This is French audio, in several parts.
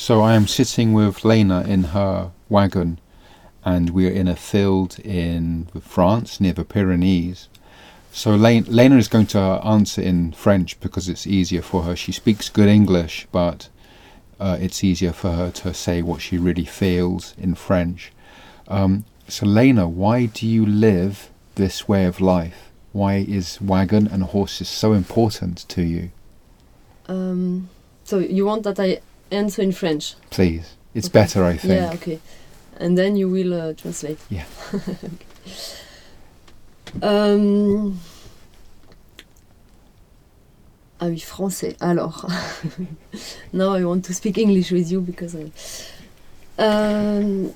So I am sitting with Lena in her wagon, and we're in a field in France near the Pyrenees. So Lena is going to answer in French because it's easier for her. She speaks good English, but uh, it's easier for her to say what she really feels in French. Um, so, Lena, why do you live this way of life? Why is wagon and horses so important to you? Um, so, you want that I answer in French? Please. It's okay. better, I think. Yeah, okay. And then you will uh, translate. Yeah. okay. um, Ah oui, français. Alors, now I want to speak English with you because. I... Euh,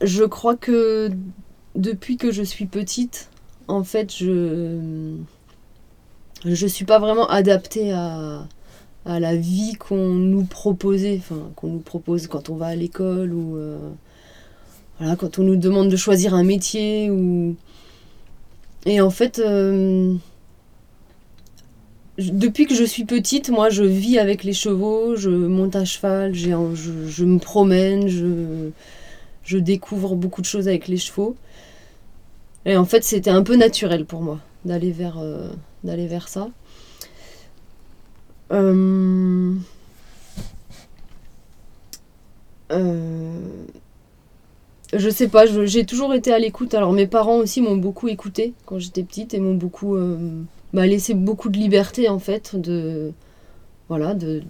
je crois que depuis que je suis petite, en fait, je je suis pas vraiment adaptée à, à la vie qu'on nous proposait, qu'on nous propose quand on va à l'école ou euh, quand on nous demande de choisir un métier ou et en fait. Euh, depuis que je suis petite, moi, je vis avec les chevaux, je monte à cheval, je, me promène, je, découvre beaucoup de choses avec les chevaux. Et en fait, c'était un peu naturel pour moi d'aller vers, euh, d'aller vers ça. Euh, euh, je sais pas, j'ai toujours été à l'écoute. Alors mes parents aussi m'ont beaucoup écouté quand j'étais petite et m'ont beaucoup m'a laissé beaucoup de liberté en fait de voilà de,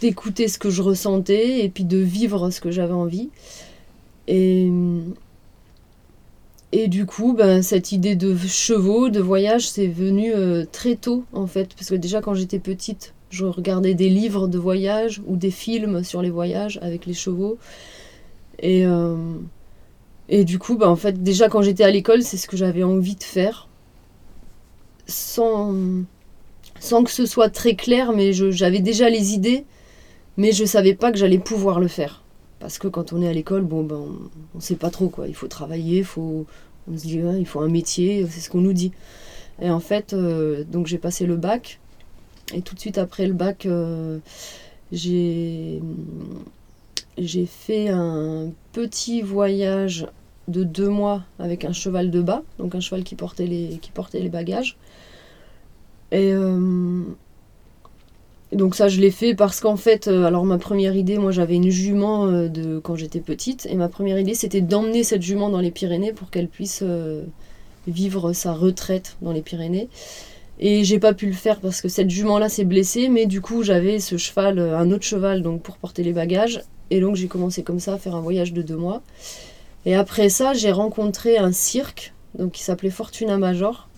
d'écouter ce que je ressentais et puis de vivre ce que j'avais envie et et du coup ben, cette idée de chevaux de voyage c'est venu euh, très tôt en fait parce que déjà quand j'étais petite je regardais des livres de voyage ou des films sur les voyages avec les chevaux et euh, et du coup, ben, en fait, déjà quand j'étais à l'école, c'est ce que j'avais envie de faire sans, sans que ce soit très clair, mais j'avais déjà les idées, mais je savais pas que j'allais pouvoir le faire. Parce que quand on est à l'école, bon, ben, on ne sait pas trop quoi. Il faut travailler, faut, on se dit, il faut un métier, c'est ce qu'on nous dit. Et en fait, euh, donc j'ai passé le bac. Et tout de suite après le bac, euh, j'ai fait un petit voyage de deux mois avec un cheval de bas, donc un cheval qui portait les, qui bagages. Et euh, donc ça, je l'ai fait parce qu'en fait, euh, alors ma première idée, moi j'avais une jument euh, de quand j'étais petite, et ma première idée c'était d'emmener cette jument dans les Pyrénées pour qu'elle puisse vivre sa retraite dans les Pyrénées. Et j'ai pas pu le faire parce que cette jument-là s'est blessée, mais du coup j'avais ce cheval, un autre cheval donc pour porter les bagages, et donc j'ai commencé comme ça à faire un voyage de deux mois. Et après ça, j'ai rencontré un cirque donc qui s'appelait Fortuna Major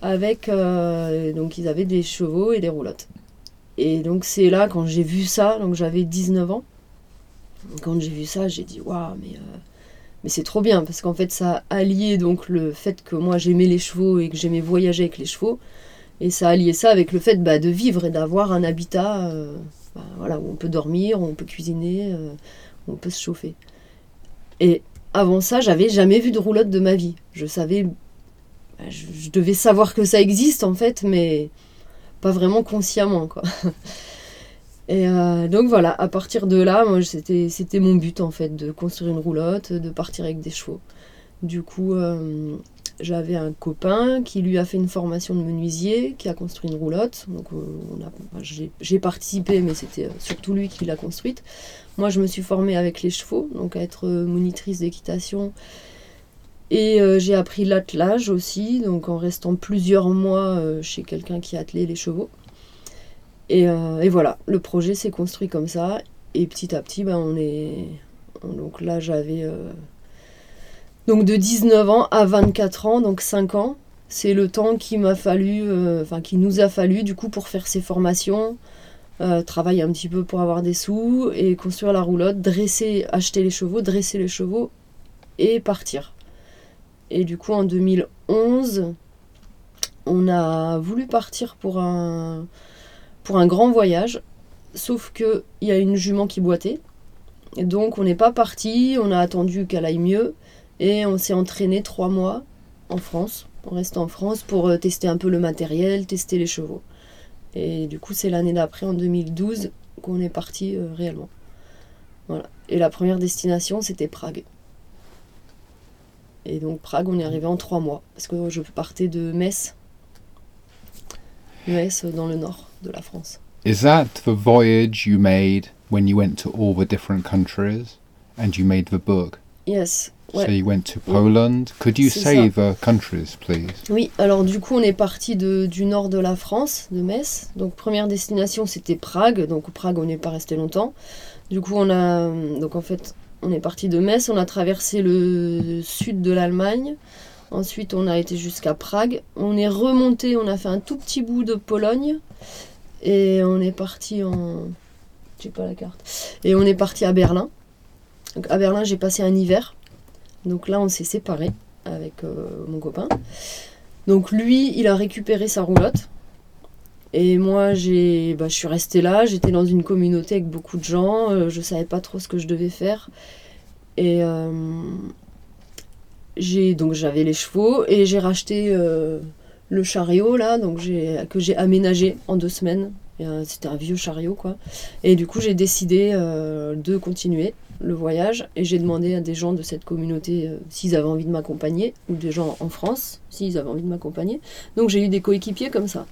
avec euh, donc ils avaient des chevaux et des roulottes. Et donc c'est là quand j'ai vu ça, donc j'avais 19 ans. Quand j'ai vu ça, j'ai dit waouh mais euh, mais c'est trop bien parce qu'en fait ça alliait donc le fait que moi j'aimais les chevaux et que j'aimais voyager avec les chevaux et ça alliait ça avec le fait bah, de vivre et d'avoir un habitat euh, bah, voilà où on peut dormir, où on peut cuisiner, où on peut se chauffer. Et avant ça, j'avais jamais vu de roulotte de ma vie. Je savais bah, je, devais savoir que ça existe en fait, mais pas vraiment consciemment quoi. Et euh, donc voilà, à partir de là, moi c'était mon but en fait de construire une roulotte, de partir avec des chevaux. Du coup, euh, j'avais un copain qui lui a fait une formation de menuisier, qui a construit une roulotte. Donc euh, j'ai participé, mais c'était surtout lui qui l'a construite. Moi, je me suis formée avec les chevaux, donc à être monitrice d'équitation et euh, j'ai appris l'attelage aussi, donc en restant plusieurs mois euh, chez quelqu'un qui attelait les chevaux. Euh, et, voilà, le projet s'est construit comme ça. Et petit à petit, ben, on est. Donc là, j'avais. Donc de 19 ans à 24 ans, donc 5 ans. C'est le temps qui m'a fallu, enfin qui nous a fallu du coup pour faire ces formations, travailler un petit peu pour avoir des sous et construire la roulotte, dresser, acheter les chevaux, dresser les chevaux et partir. Et du coup, en 2011, on a voulu partir pour un, pour un grand voyage. Sauf qu'il y a une jument qui boitait. Et donc, on n'est pas parti. On a attendu qu'elle aille mieux. Et on s'est entraîné trois mois en France. On reste en France pour euh, tester un peu le matériel, tester les chevaux. Et du coup, c'est l'année d'après, en 2012, qu'on est parti euh, réellement. Voilà. Et la première destination, c'était Prague. Et donc Prague, on est arrivé en trois mois, parce que je partais de Metz, Metz dans le nord de la France. Is that the voyage you made when you went to all the different countries and you made the book? Yes. So Ouais. you went to Poland. Could you say the countries, please? Oui, alors du coup, on est parti de, du nord de la France, de Metz. Donc première destination, c'était Prague. Donc Prague, on n'est pas resté longtemps. Du coup, on a donc en fait, on est parti de Metz, on a traversé le sud de l'Allemagne. Ensuite, on a été jusqu'à Prague. On est remonté, on a fait un tout petit bout de Pologne et on est parti en j'ai pas la carte. Et on est parti à Berlin. À Berlin, j'ai passé un hiver. Donc là, on s'est séparés avec euh, mon copain. Donc lui, il a récupéré sa roulotte. Et moi, j'ai, bah, je suis restée là. J'étais dans une communauté avec beaucoup de gens. euh, je savais pas trop ce que je devais faire. Et euh, donc j'avais les chevaux et j'ai racheté euh, le chariot là, donc que j'ai aménagé en deux semaines. Euh, C'était un vieux chariot quoi. Et du coup, j'ai décidé de continuer le voyage et j'ai demandé à des gens de cette communauté euh, s'ils avaient envie de m'accompagner ou des gens en France s'ils avaient envie de m'accompagner. Donc j'ai eu des coéquipiers comme ça.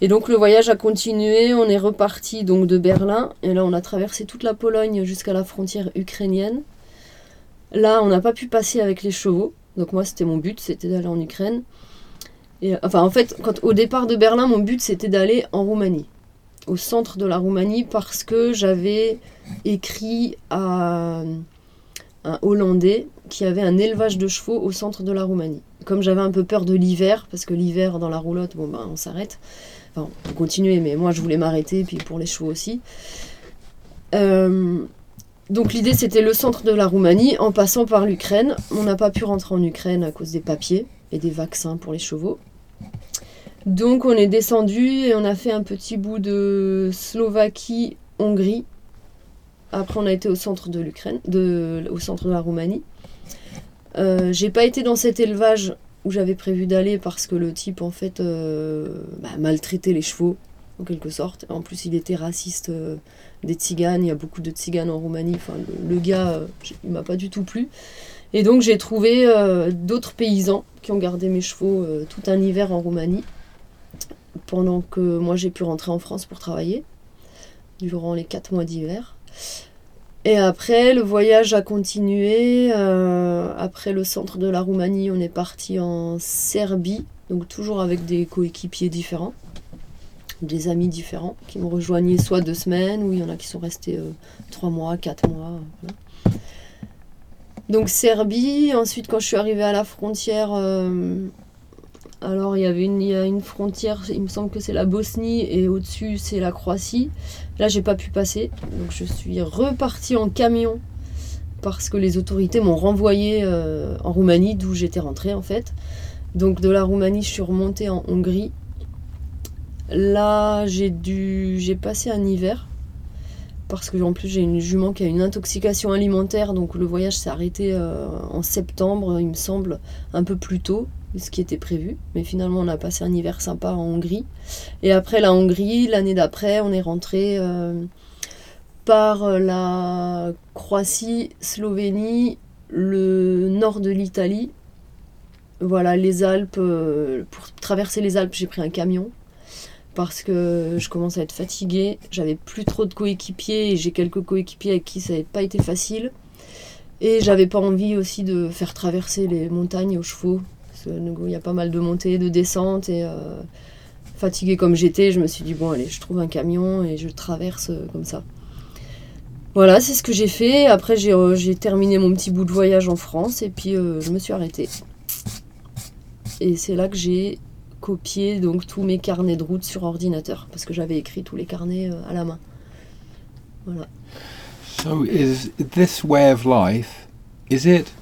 Et donc le voyage a continué, on est reparti donc de Berlin et là on a traversé toute la Pologne jusqu'à la frontière ukrainienne. Là, on n'a pas pu passer avec les chevaux. Donc moi, c'était mon but, c'était d'aller en Ukraine. Et enfin, en fait, quand au départ de Berlin, mon but c'était d'aller en Roumanie, au centre de la Roumanie, parce que j'avais écrit à un Hollandais qui avait un élevage de chevaux au centre de la Roumanie. Comme j'avais un peu peur de l'hiver, parce que l'hiver dans la roulotte, bon ben on s'arrête. Enfin, on peut continuer, mais moi je voulais m'arrêter, puis pour les chevaux aussi. Euh, donc l'idée c'était le centre de la Roumanie en passant par l'Ukraine. On n'a pas pu rentrer en Ukraine à cause des papiers et des vaccins pour les chevaux. Donc on est descendu et on a fait un petit bout de Slovaquie, Hongrie. Après on a été au centre de la Roumanie. Euh, J'ai pas été dans cet élevage où j'avais prévu d'aller parce que le type en fait euh, bah, maltraitait les chevaux en quelque sorte. En plus il était raciste euh, des tziganes, il y a beaucoup de tziganes en Roumanie. Enfin, le, gars, il m'a pas du tout plu. Et donc j'ai trouvé d'autres paysans qui ont gardé mes chevaux tout un hiver en Roumanie, pendant que moi j'ai pu rentrer en France pour travailler, durant les quatre mois d'hiver. Et après, le voyage a continué. euh, après le centre de la Roumanie, on est parti en Serbie, donc toujours avec des coéquipiers différents des amis différents qui m'ont rejoigné soit deux semaines, ou il y en a qui sont restés euh, trois mois, quatre mois. euh. Donc Serbie, ensuite quand je suis arrivée à la frontière, alors il y avait une, a une frontière, il me semble que c'est la Bosnie, et au-dessus c'est la Croatie. Là j'ai pas pu passer, donc je suis repartie en camion parce que les autorités m'ont renvoyée euh, en Roumanie, d'où j'étais rentrée en fait. Donc de la Roumanie, je suis remontée en Hongrie. Là, j'ai dû, j'ai passé un hiver parce que en plus j'ai une jument qui a une intoxication alimentaire, donc le voyage s'est arrêté euh, en septembre, il me semble, un peu plus tôt ce qui était prévu. Mais finalement, on a passé un hiver sympa en Hongrie. Et après la Hongrie, l'année d'après, on est rentré euh, par la Croatie, Slovénie, le nord de l'Italie. Voilà, les Alpes. euh, pour traverser les Alpes, j'ai pris un camion parce que je commence à être fatiguée. J'avais plus trop de coéquipiers et j'ai quelques coéquipiers avec qui ça n'avait pas été facile. Et j'avais pas envie aussi de faire traverser les montagnes aux chevaux. Il y a pas mal de montées, de descentes et euh, fatiguée comme j'étais, je me suis dit bon allez, je trouve un camion et je traverse euh, comme ça. Voilà, c'est ce que j'ai fait. Après, j'ai euh, j'ai terminé mon petit bout de voyage en France et puis je me suis arrêtée. Et c'est là que j'ai copié donc tous mes carnets de route sur ordinateur parce que j'avais écrit tous les carnets à la main. Voilà. So is this way of life? Is it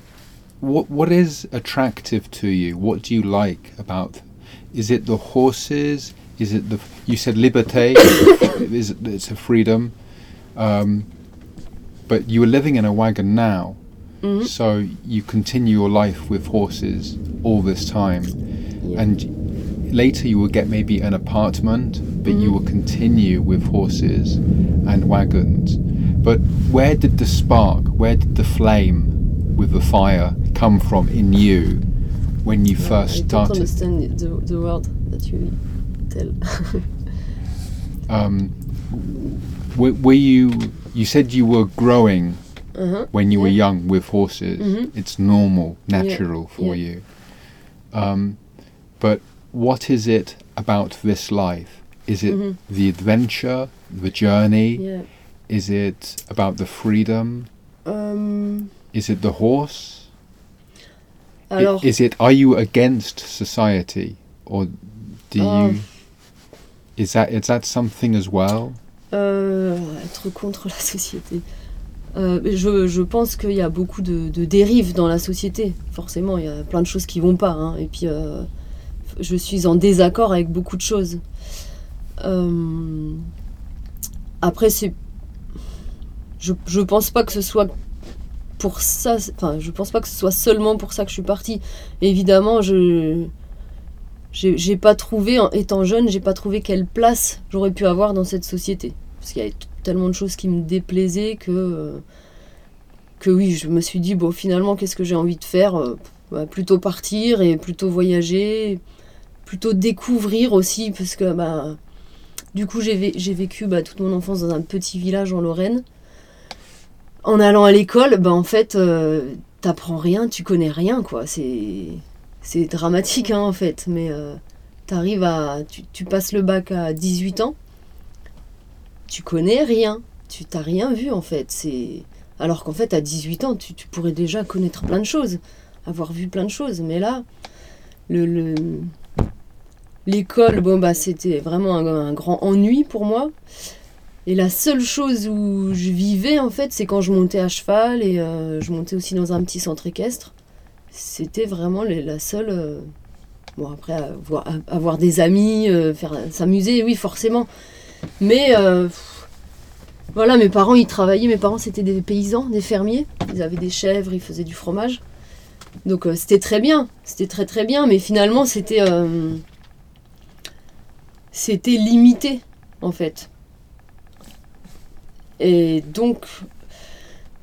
what? What is attractive to you? What do you like about? Is it the horses? Is it the? You said liberté. is it, it's a freedom, um, but you are living in a wagon now, Mhm. so you continue your life with horses all this time, Yeah. and later you will get maybe an apartment, but you Mhm. will continue with horses and wagons. But where did the spark, where did the flame with the fire come from in you when you first I don't started? understand the, the word that you tell. Um, were, were you? You said you were growing Uh-huh. when you were young with horses. Mhm. It's normal, natural for yeah. you. Um, but what is it about this life? Is it Mhm. the adventure, the journey? Yeah. Is it about the freedom? Um, Is it the horse? Alors, is it? Are you against society, or do Oh. you? Is that is that something as well? euh, être contre la société. Euh, je, je pense qu'il y a beaucoup de, de dérives dans la société. Forcément, il y a plein de choses qui vont pas. hein. Et puis, euh, je suis en désaccord avec beaucoup de choses. Euh, après, c'est. Je, je pense pas que ce soit pour ça. Enfin, je pense pas que ce soit seulement pour ça que je suis partie. Évidemment, je. J'ai pas trouvé, en étant jeune, j'ai pas trouvé quelle place j'aurais pu avoir dans cette société. Parce qu'il y avait tellement de choses qui me déplaisaient que. euh, que oui, je me suis dit, bon, finalement, qu'est-ce que j'ai envie de faire Euh, bah, Plutôt partir et plutôt voyager, plutôt découvrir aussi, parce que bah, du coup, j'ai vécu bah, toute mon enfance dans un petit village en Lorraine. En allant à l'école, bah, en fait, euh, t'apprends rien, tu connais rien, quoi. C'est c'est dramatique, hein, en fait. Mais euh, t'arrives à. Tu, passes le bac à 18 ans, tu connais rien. Tu t'as rien vu, en fait. C'est. Alors qu'en fait, à 18 ans, tu, pourrais déjà connaître plein de choses, avoir vu plein de choses. Mais là, le. le- L'école, bon bah c'était vraiment un grand ennui pour moi. Et la seule chose où je vivais en fait, c'est quand je montais à cheval et euh, je montais aussi dans un petit centre équestre. C'était vraiment la seule. euh, Bon après avoir, des amis, euh, faire s'amuser, oui forcément. Mais voilà, mes parents ils travaillaient. Mes parents c'était des paysans, des fermiers. Ils avaient des chèvres, ils faisaient du fromage. Donc c'était très bien, c'était très très bien. Mais finalement c'était c'était limité en fait. Et donc,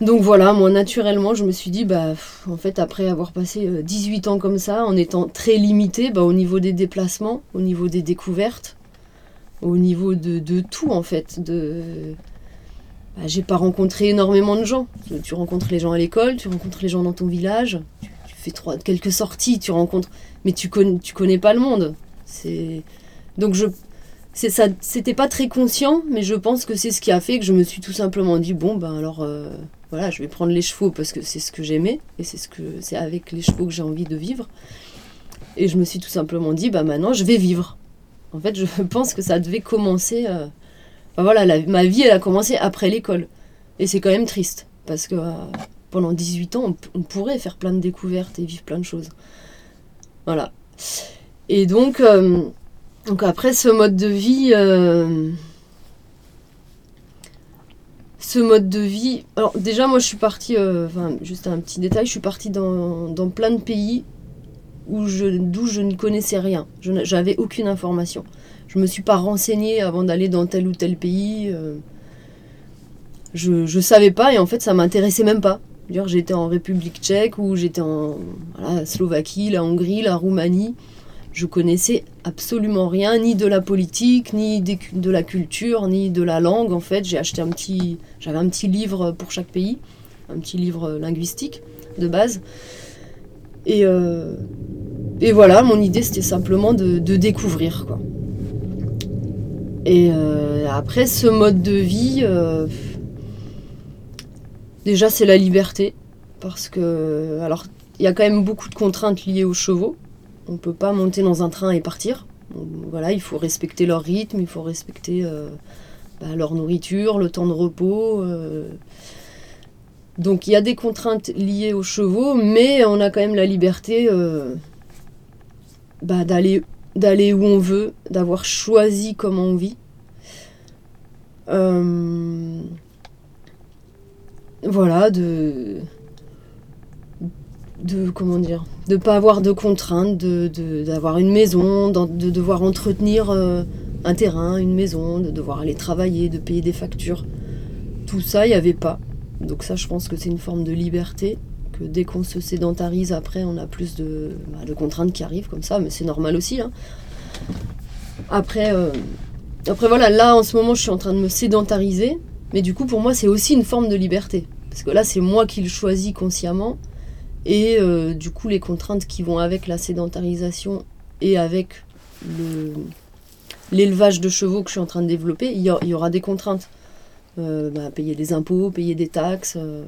donc voilà, moi naturellement, je me suis dit, bah, en fait, après avoir passé euh, 18 ans comme ça, en étant très limité bah, au niveau des déplacements, au niveau des découvertes, au niveau de, tout en fait. De... Bah, j'ai pas rencontré énormément de gens. Tu, rencontres les gens à l'école, tu rencontres les gens dans ton village, tu, fais trois, quelques sorties, tu rencontres, mais tu tu connais pas le monde. C'est donc je c'était pas très conscient mais je pense que c'est ce qui a fait que je me suis tout simplement dit bon ben alors euh, voilà je vais prendre les chevaux parce que c'est ce que j'aimais et c'est ce que c'est avec les chevaux que j'ai envie de vivre. Et je me suis tout simplement dit bah maintenant je vais vivre. En fait je pense que ça devait commencer enfin, voilà ma vie elle a commencé après l'école. Et c'est quand même triste parce que euh, pendant 18 ans on, pourrait faire plein de découvertes et vivre plein de choses. Voilà. Et donc donc après ce mode de vie, euh, ce mode de vie, alors déjà moi je suis partie, euh, enfin juste un petit détail, je suis partie dans, plein de pays je, d'où je ne connaissais rien, j'avais aucune information. Je me suis pas renseignée avant d'aller dans tel ou tel pays. euh, je, je savais pas et en fait ça m'intéressait même pas. J'étais en République tchèque ou j'étais en Slovaquie, la Hongrie, la Roumanie je connaissais absolument rien, ni de la politique, ni de la culture, ni de la langue. En fait, j'ai acheté un petit, j'avais un petit livre pour chaque pays, un petit livre linguistique de base. Et, euh, voilà, mon idée c'était simplement de, découvrir. Et euh, après ce mode de vie, euh, déjà c'est la liberté parce que alors il y a quand même beaucoup de contraintes liées aux chevaux. On peut pas monter dans un train et partir. Voilà, il faut respecter leur rythme, il faut respecter euh, bah, leur nourriture, le temps de repos. euh. Donc il y a des contraintes liées aux chevaux, mais on a quand même la liberté euh, bah, d'aller d'aller où on veut, d'avoir choisi comment on vit. Voilà, de de comment dire, de pas avoir de contraintes, de d'avoir une maison, de devoir entretenir euh, un terrain, une maison, de devoir aller travailler, de payer des factures. Tout ça, il n'y avait pas. Donc ça, je pense que c'est une forme de liberté que dès qu'on se sédentarise après, on a plus de, bah, de contraintes qui arrivent comme ça, mais c'est normal aussi. Hein. Après, euh, après voilà, là en ce moment, je suis en train de me sédentariser, mais du coup, pour moi, c'est aussi une forme de liberté. Parce que là, c'est moi qui le choisis consciemment. Et euh, du coup, les contraintes qui vont avec la sédentarisation et avec l'élevage de chevaux que je suis en train de développer, il y, aura des contraintes. Euh, bah, payer des impôts, payer des taxes. Euh,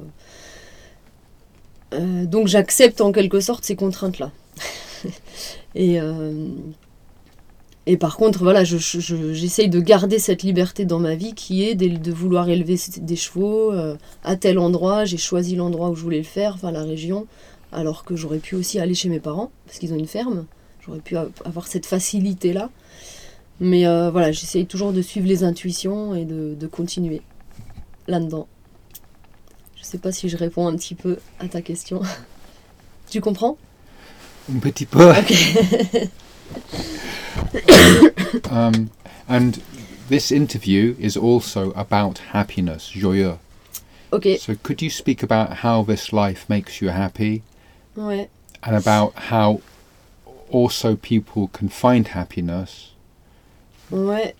donc j'accepte en quelque sorte ces contraintes-là. et, et par contre, voilà, j'essaye de garder cette liberté dans ma vie qui est de, vouloir élever des chevaux euh, à tel endroit. J'ai choisi l'endroit où je voulais le faire, enfin la région, alors que j'aurais pu aussi aller chez mes parents, parce qu'ils ont une ferme. J'aurais pu avoir cette facilité-là. Mais euh, voilà, j'essaye toujours de suivre les intuitions et de, continuer là-dedans. Je sais pas si je réponds un petit peu à ta question. tu comprends? Un petit peu. um, and this interview is also about happiness, joyeux. Okay. So could you speak about how this life makes you happy? Ouais. And about how also people can find happiness. Ouais.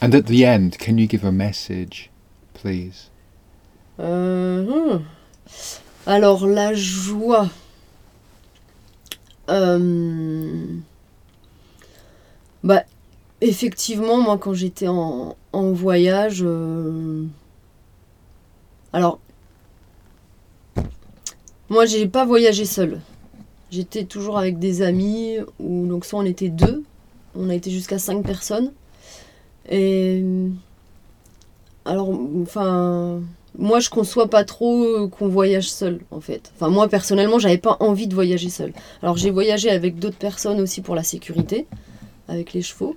And at the end, can you give a message, please? Euh, hmm. Alors la joie. Euh, Bah, effectivement, moi, quand j'étais en, voyage. Euh, alors. Moi, j'ai pas voyagé seul. J'étais toujours avec des amis, ou donc soit on était deux, on a été jusqu'à cinq personnes. Et. Alors, enfin. Moi, je conçois pas trop qu'on voyage seul, en fait. Enfin, moi, personnellement, j'avais pas envie de voyager seul. Alors, j'ai voyagé avec d'autres personnes aussi pour la sécurité avec les chevaux,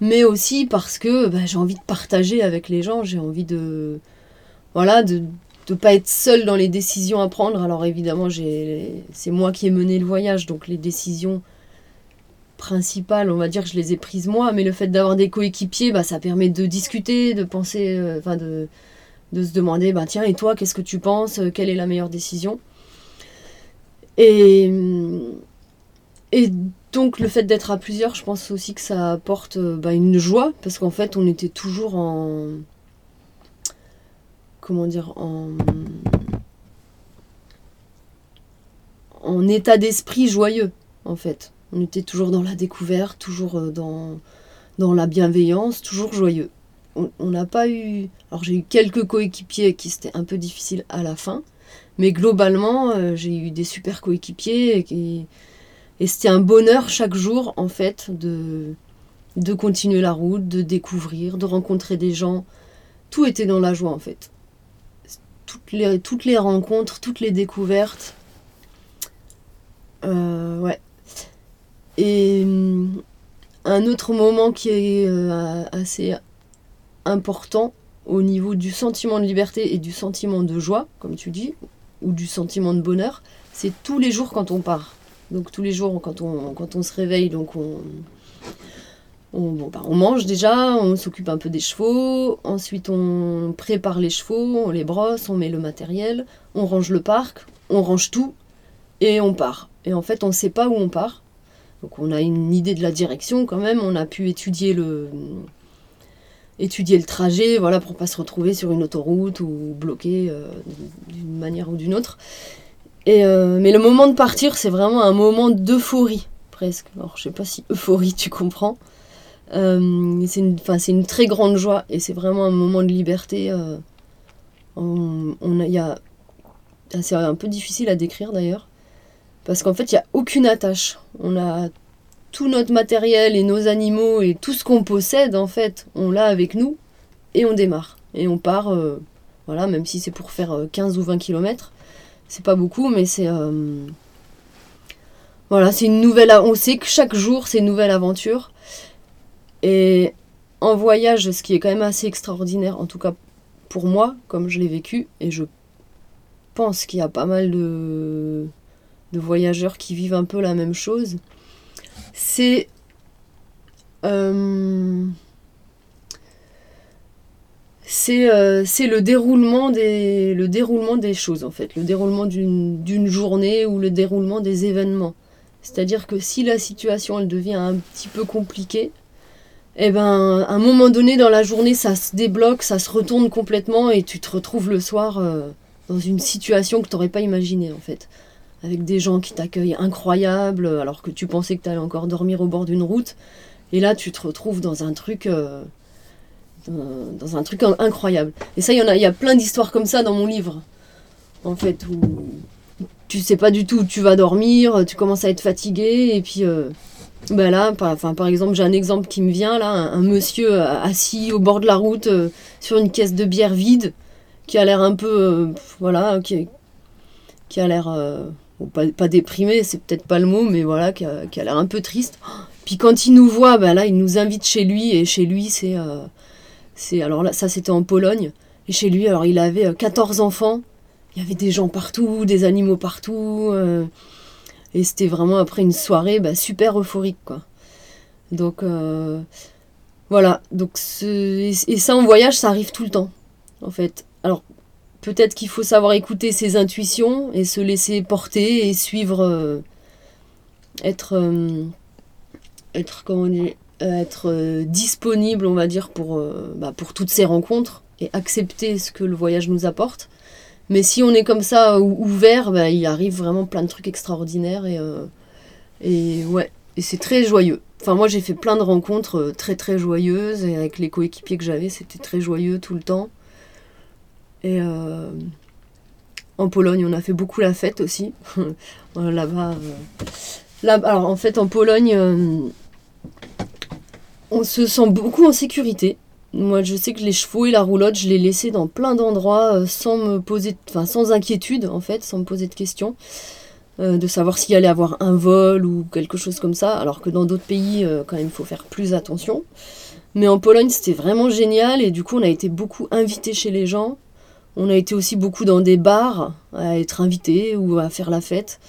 mais aussi parce que bah, j'ai envie de partager avec les gens, j'ai envie de voilà de ne pas être seul dans les décisions à prendre. Alors évidemment, c'est moi qui ai mené le voyage, donc les décisions principales, on va dire je les ai prises moi, mais le fait d'avoir des coéquipiers, bah, ça permet de discuter, de penser, euh, enfin de, de se demander, bah, tiens, et toi, qu'est-ce que tu penses Quelle est la meilleure décision? Et, et donc le fait d'être à plusieurs, je pense aussi que ça apporte euh, bah, une joie, parce qu'en fait on était toujours en... Comment dire En, en état d'esprit joyeux, en fait. On était toujours dans la découverte, toujours euh, dans, dans la bienveillance, toujours joyeux. On n'a pas eu... Alors j'ai eu quelques coéquipiers qui c'était un peu difficile à la fin, mais globalement euh, j'ai eu des super coéquipiers c'était un bonheur chaque jour, en fait, de, de continuer la route, de découvrir, de rencontrer des gens. Tout était dans la joie, en fait. Toutes les, rencontres, toutes les découvertes. Euh, ouais. Et hum, un autre moment qui est euh, assez important au niveau du sentiment de liberté et du sentiment de joie, comme tu dis, ou du sentiment de bonheur, c'est tous les jours quand on part. Donc tous les jours, quand on, se réveille, bah, on, mange déjà, on s'occupe un peu des chevaux, ensuite on prépare les chevaux, on les brosse, on met le matériel, on range le parc, on range tout et on part. Et en fait, on ne sait pas où on part. Donc on a une idée de la direction quand même, on a pu étudier le, étudier le trajet, voilà, pour pas se retrouver sur une autoroute ou bloqué euh, d'une manière ou d'une autre. Euh, mais le moment de partir, c'est vraiment un moment d'euphorie, presque. Alors, je sais pas si euphorie, tu comprends. Euh, c'est une, une très grande joie et c'est vraiment un moment de liberté. Euh, on, y a, c'est un peu difficile à décrire d'ailleurs, parce qu'en fait, il n'y a aucune attache. On a tout notre matériel et nos animaux et tout ce qu'on possède, en fait, on l'a avec nous et on démarre. Et on part, voilà, même si c'est pour faire 15 ou 20 km c'est pas beaucoup, mais c'est. Euh, voilà, c'est une nouvelle. On sait que chaque jour, c'est une nouvelle aventure. Et en voyage, ce qui est quand même assez extraordinaire, en tout cas pour moi, comme je l'ai vécu, et je pense qu'il y a pas mal de, voyageurs qui vivent un peu la même chose. C'est euh, euh, c'est le, déroulement des, le déroulement des choses, en fait, le déroulement d'une journée ou le déroulement des événements. C'est-à-dire que si la situation devient un petit peu compliquée, eh ben, à un moment donné dans la journée, ça se débloque, ça se retourne complètement et tu te retrouves le soir euh, dans une situation que tu n'aurais pas imaginée, en fait. Avec des gens qui t'accueillent incroyables, alors que tu pensais que tu allais encore dormir au bord d'une route. Et là, tu te retrouves dans un truc, euh, dans, un truc incroyable. Et ça, il y a, y a plein d'histoires comme ça dans mon livre, en fait, où tu sais pas du tout où tu vas dormir, tu commences à être fatigué, et puis euh, ben là, par, enfin, par exemple, j'ai un exemple qui me vient là, un, monsieur euh, assis au bord de la route sur une caisse de bière vide, qui a l'air un peu, voilà, qui, qui a l'air pas, pas, déprimé, c'est peut-être pas le mot, mais voilà, qui a, qui a l'air un peu triste. Puis quand il nous voit, ben là, il nous invite chez lui, et chez lui, c'est. Euh, c'est alors là, ça, c'était en Pologne. Et chez lui, alors, il avait 14 euh, enfants. Il y avait des gens partout, des animaux partout. Euh, et c'était vraiment après une soirée bah, super euphorique, quoi. Donc, voilà. Donc, et ça, en voyage, ça arrive tout le temps, en fait. Alors, peut-être qu'il faut savoir écouter ses intuitions et se laisser porter et suivre. être être, comment euh, être euh, disponible, on va dire, pour, euh, bah, pour toutes ces rencontres et accepter ce que le voyage nous apporte. Mais si on est comme ça ouvert, bah, il arrive vraiment plein de trucs extraordinaires et, et ouais, et c'est très joyeux. Enfin, moi j'ai fait plein de rencontres très très joyeuses et avec les coéquipiers que j'avais, c'était très joyeux tout le temps. Et en Pologne, on a fait beaucoup la fête aussi. Là-bas, là, alors en fait, en Pologne, on se sent beaucoup en sécurité. Moi, je sais que les chevaux et la roulotte, je les laissais dans plein d'endroits euh, sans me poser, enfin sans inquiétude en fait, sans me poser de questions, euh, de savoir s'il allait avoir un vol ou quelque chose comme ça. Alors que dans d'autres pays, euh, quand même, faut faire plus attention. Mais en Pologne, c'était vraiment génial et du coup, on a été beaucoup invités chez les gens. On a été aussi beaucoup dans des bars à être invités ou à faire la fête.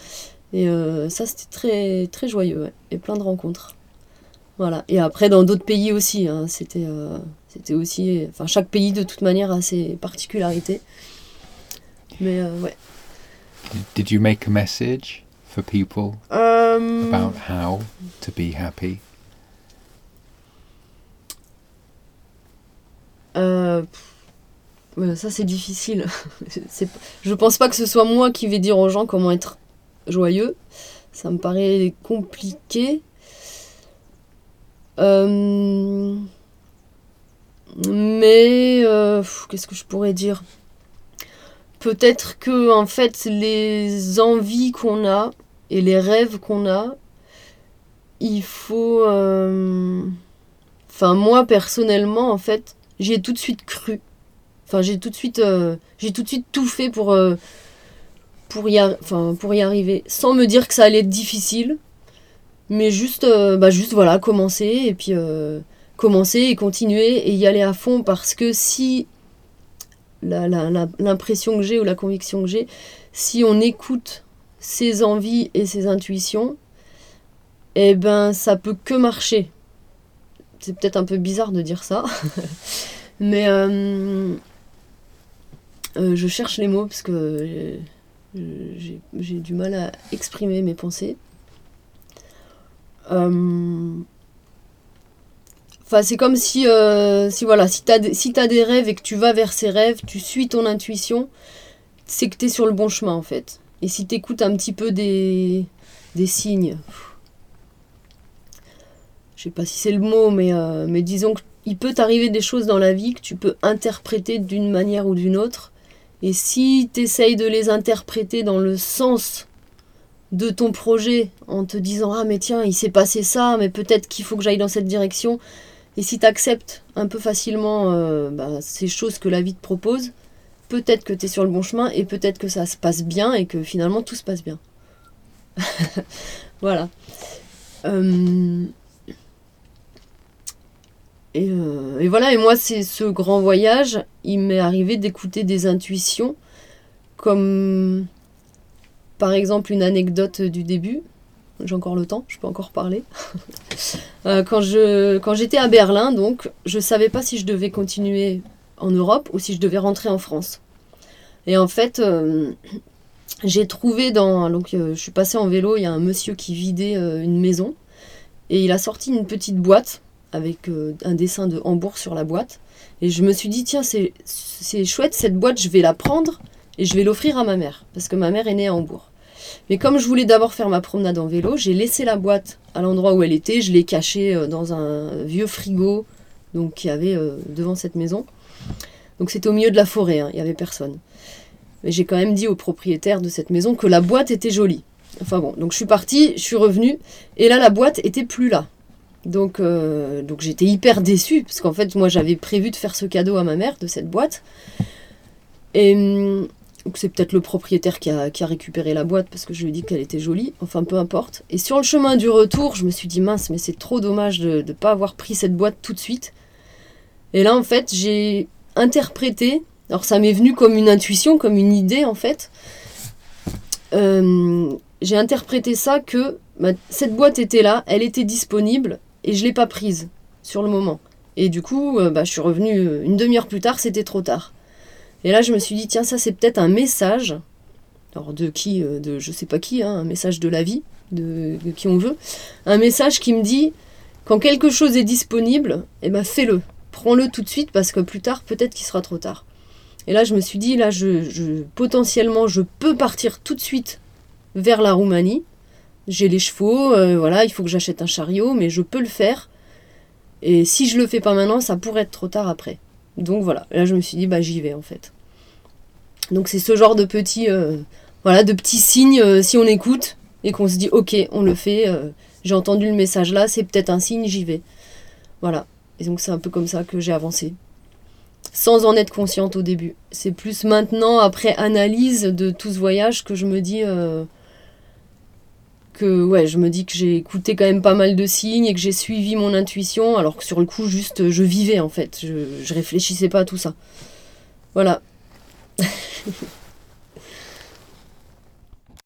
Et ça, c'était très très joyeux et plein de rencontres. Voilà. Et après, dans d'autres pays aussi, hein, c'était, euh, c'était aussi. Enfin, chaque pays, de toute manière, a ses particularités. Mais euh, ouais. Did you make a message for people um, about how to be happy? Euh, ça, c'est difficile. c'est, je pense pas que ce soit moi qui vais dire aux gens comment être joyeux. Ça me paraît compliqué. Euh, mais euh, qu'est-ce que je pourrais dire? Peut-être que en fait les envies qu'on a et les rêves qu'on a, il faut. Euh, enfin moi personnellement en fait j'ai tout de suite cru. Enfin j'ai tout de suite j'ai tout de suite tout fait pour pour y, enfin, pour y arriver sans me dire que ça allait être difficile mais juste, euh, bah juste voilà, commencer et puis euh, commencer et continuer et y aller à fond parce que si l'impression que j'ai ou la conviction que j'ai, si on écoute ses envies et ses intuitions, eh ben ça peut que marcher. C'est peut-être un peu bizarre de dire ça, mais euh, je cherche les mots parce que j'ai du mal à exprimer mes pensées. Euh, enfin, c'est comme si, euh, si voilà, si t'as as des rêves et que tu vas vers ces rêves, tu suis ton intuition, c'est que t'es sur le bon chemin en fait. Et si t'écoutes un petit peu des, des signes, je sais pas si c'est le mot, mais, euh, mais disons qu'il peut t'arriver des choses dans la vie que tu peux interpréter d'une manière ou d'une autre. Et si t'essayes de les interpréter dans le sens de ton projet en te disant ah mais tiens il s'est passé ça mais peut-être qu'il faut que j'aille dans cette direction. Et si tu acceptes un peu facilement euh, bah, ces choses que la vie te propose peut-être que tu es sur le bon chemin et peut-être que ça se passe bien et que finalement tout se passe bien. Voilà. Euh, et, euh, et, voilà et moi c'est ce grand voyage il m'est arrivé d'écouter des intuitions comme par exemple une anecdote du début. J'ai encore le temps, je peux encore parler. Euh, quand je, quand j'étais à Berlin, donc, je savais pas si je devais continuer en Europe ou si je devais rentrer en France. Et en fait, euh, j'ai trouvé dans. Donc, euh, je suis passée en vélo, il y a un monsieur qui vidait une maison. Et il a sorti une petite boîte avec un dessin de Hambourg sur la boîte. Et je me suis dit, tiens, c'est, c'est chouette, cette boîte, je vais la prendre et je vais l'offrir à ma mère. Parce que ma mère est née à Hambourg. Mais comme je voulais d'abord faire ma promenade en vélo, j'ai laissé la boîte à l'endroit où elle était. Je l'ai cachée euh, dans un vieux frigo donc qu'il y avait euh, devant cette maison. Donc c'était au milieu de la forêt, hein, il n'y avait personne. Mais j'ai quand même dit au propriétaire de cette maison que la boîte était jolie. Enfin bon, donc je suis partie, je suis revenue, et là la boîte était plus là. Donc, euh, donc j'étais hyper déçue, parce qu'en fait moi j'avais prévu de faire ce cadeau à ma mère de cette boîte. Et hum, c'est peut-être le propriétaire qui a, récupéré la boîte parce que je lui ai dit qu'elle était jolie, enfin peu importe. Et sur le chemin du retour, je me suis dit mince, mais c'est trop dommage de ne pas avoir pris cette boîte tout de suite. Et là, en fait, j'ai interprété, alors ça m'est venu comme une intuition, comme une idée en fait. Euh, j'ai interprété ça que bah, cette boîte était là, elle était disponible et je l'ai pas prise sur le moment. Et du coup, euh, bah, je suis revenue euh, une demi-heure plus tard, c'était trop tard. Et là, je me suis dit, tiens, ça, c'est peut-être un message. Alors, de qui euh, De je sais pas qui, hein, un message de la vie, de, qui on veut. Un message qui me dit, quand quelque chose est disponible, eh ben, fais-le. Prends-le tout de suite parce que plus tard, peut-être qu'il sera trop tard. Et là, je me suis dit, là, je, potentiellement, je peux partir tout de suite vers la Roumanie. J'ai les chevaux, euh, voilà, il faut que j'achète un chariot, mais je peux le faire. Et si je le fais pas maintenant, ça pourrait être trop tard après. Donc voilà, là je me suis dit bah j'y vais en fait. Donc c'est ce genre de petits euh, voilà de petits signes euh, si on écoute et qu'on se dit ok on le fait. Euh, j'ai entendu le message là, c'est peut-être un signe, j'y vais. Voilà. Et donc c'est un peu comme ça que j'ai avancé. Sans en être consciente au début. C'est plus maintenant, après analyse de tout ce voyage, que je me dis que ouais, je me dis que j'ai écouté quand même pas mal de signes et que j'ai suivi mon intuition, alors que sur le coup, juste, je vivais en fait. Je, je réfléchissais pas à tout ça. Voilà.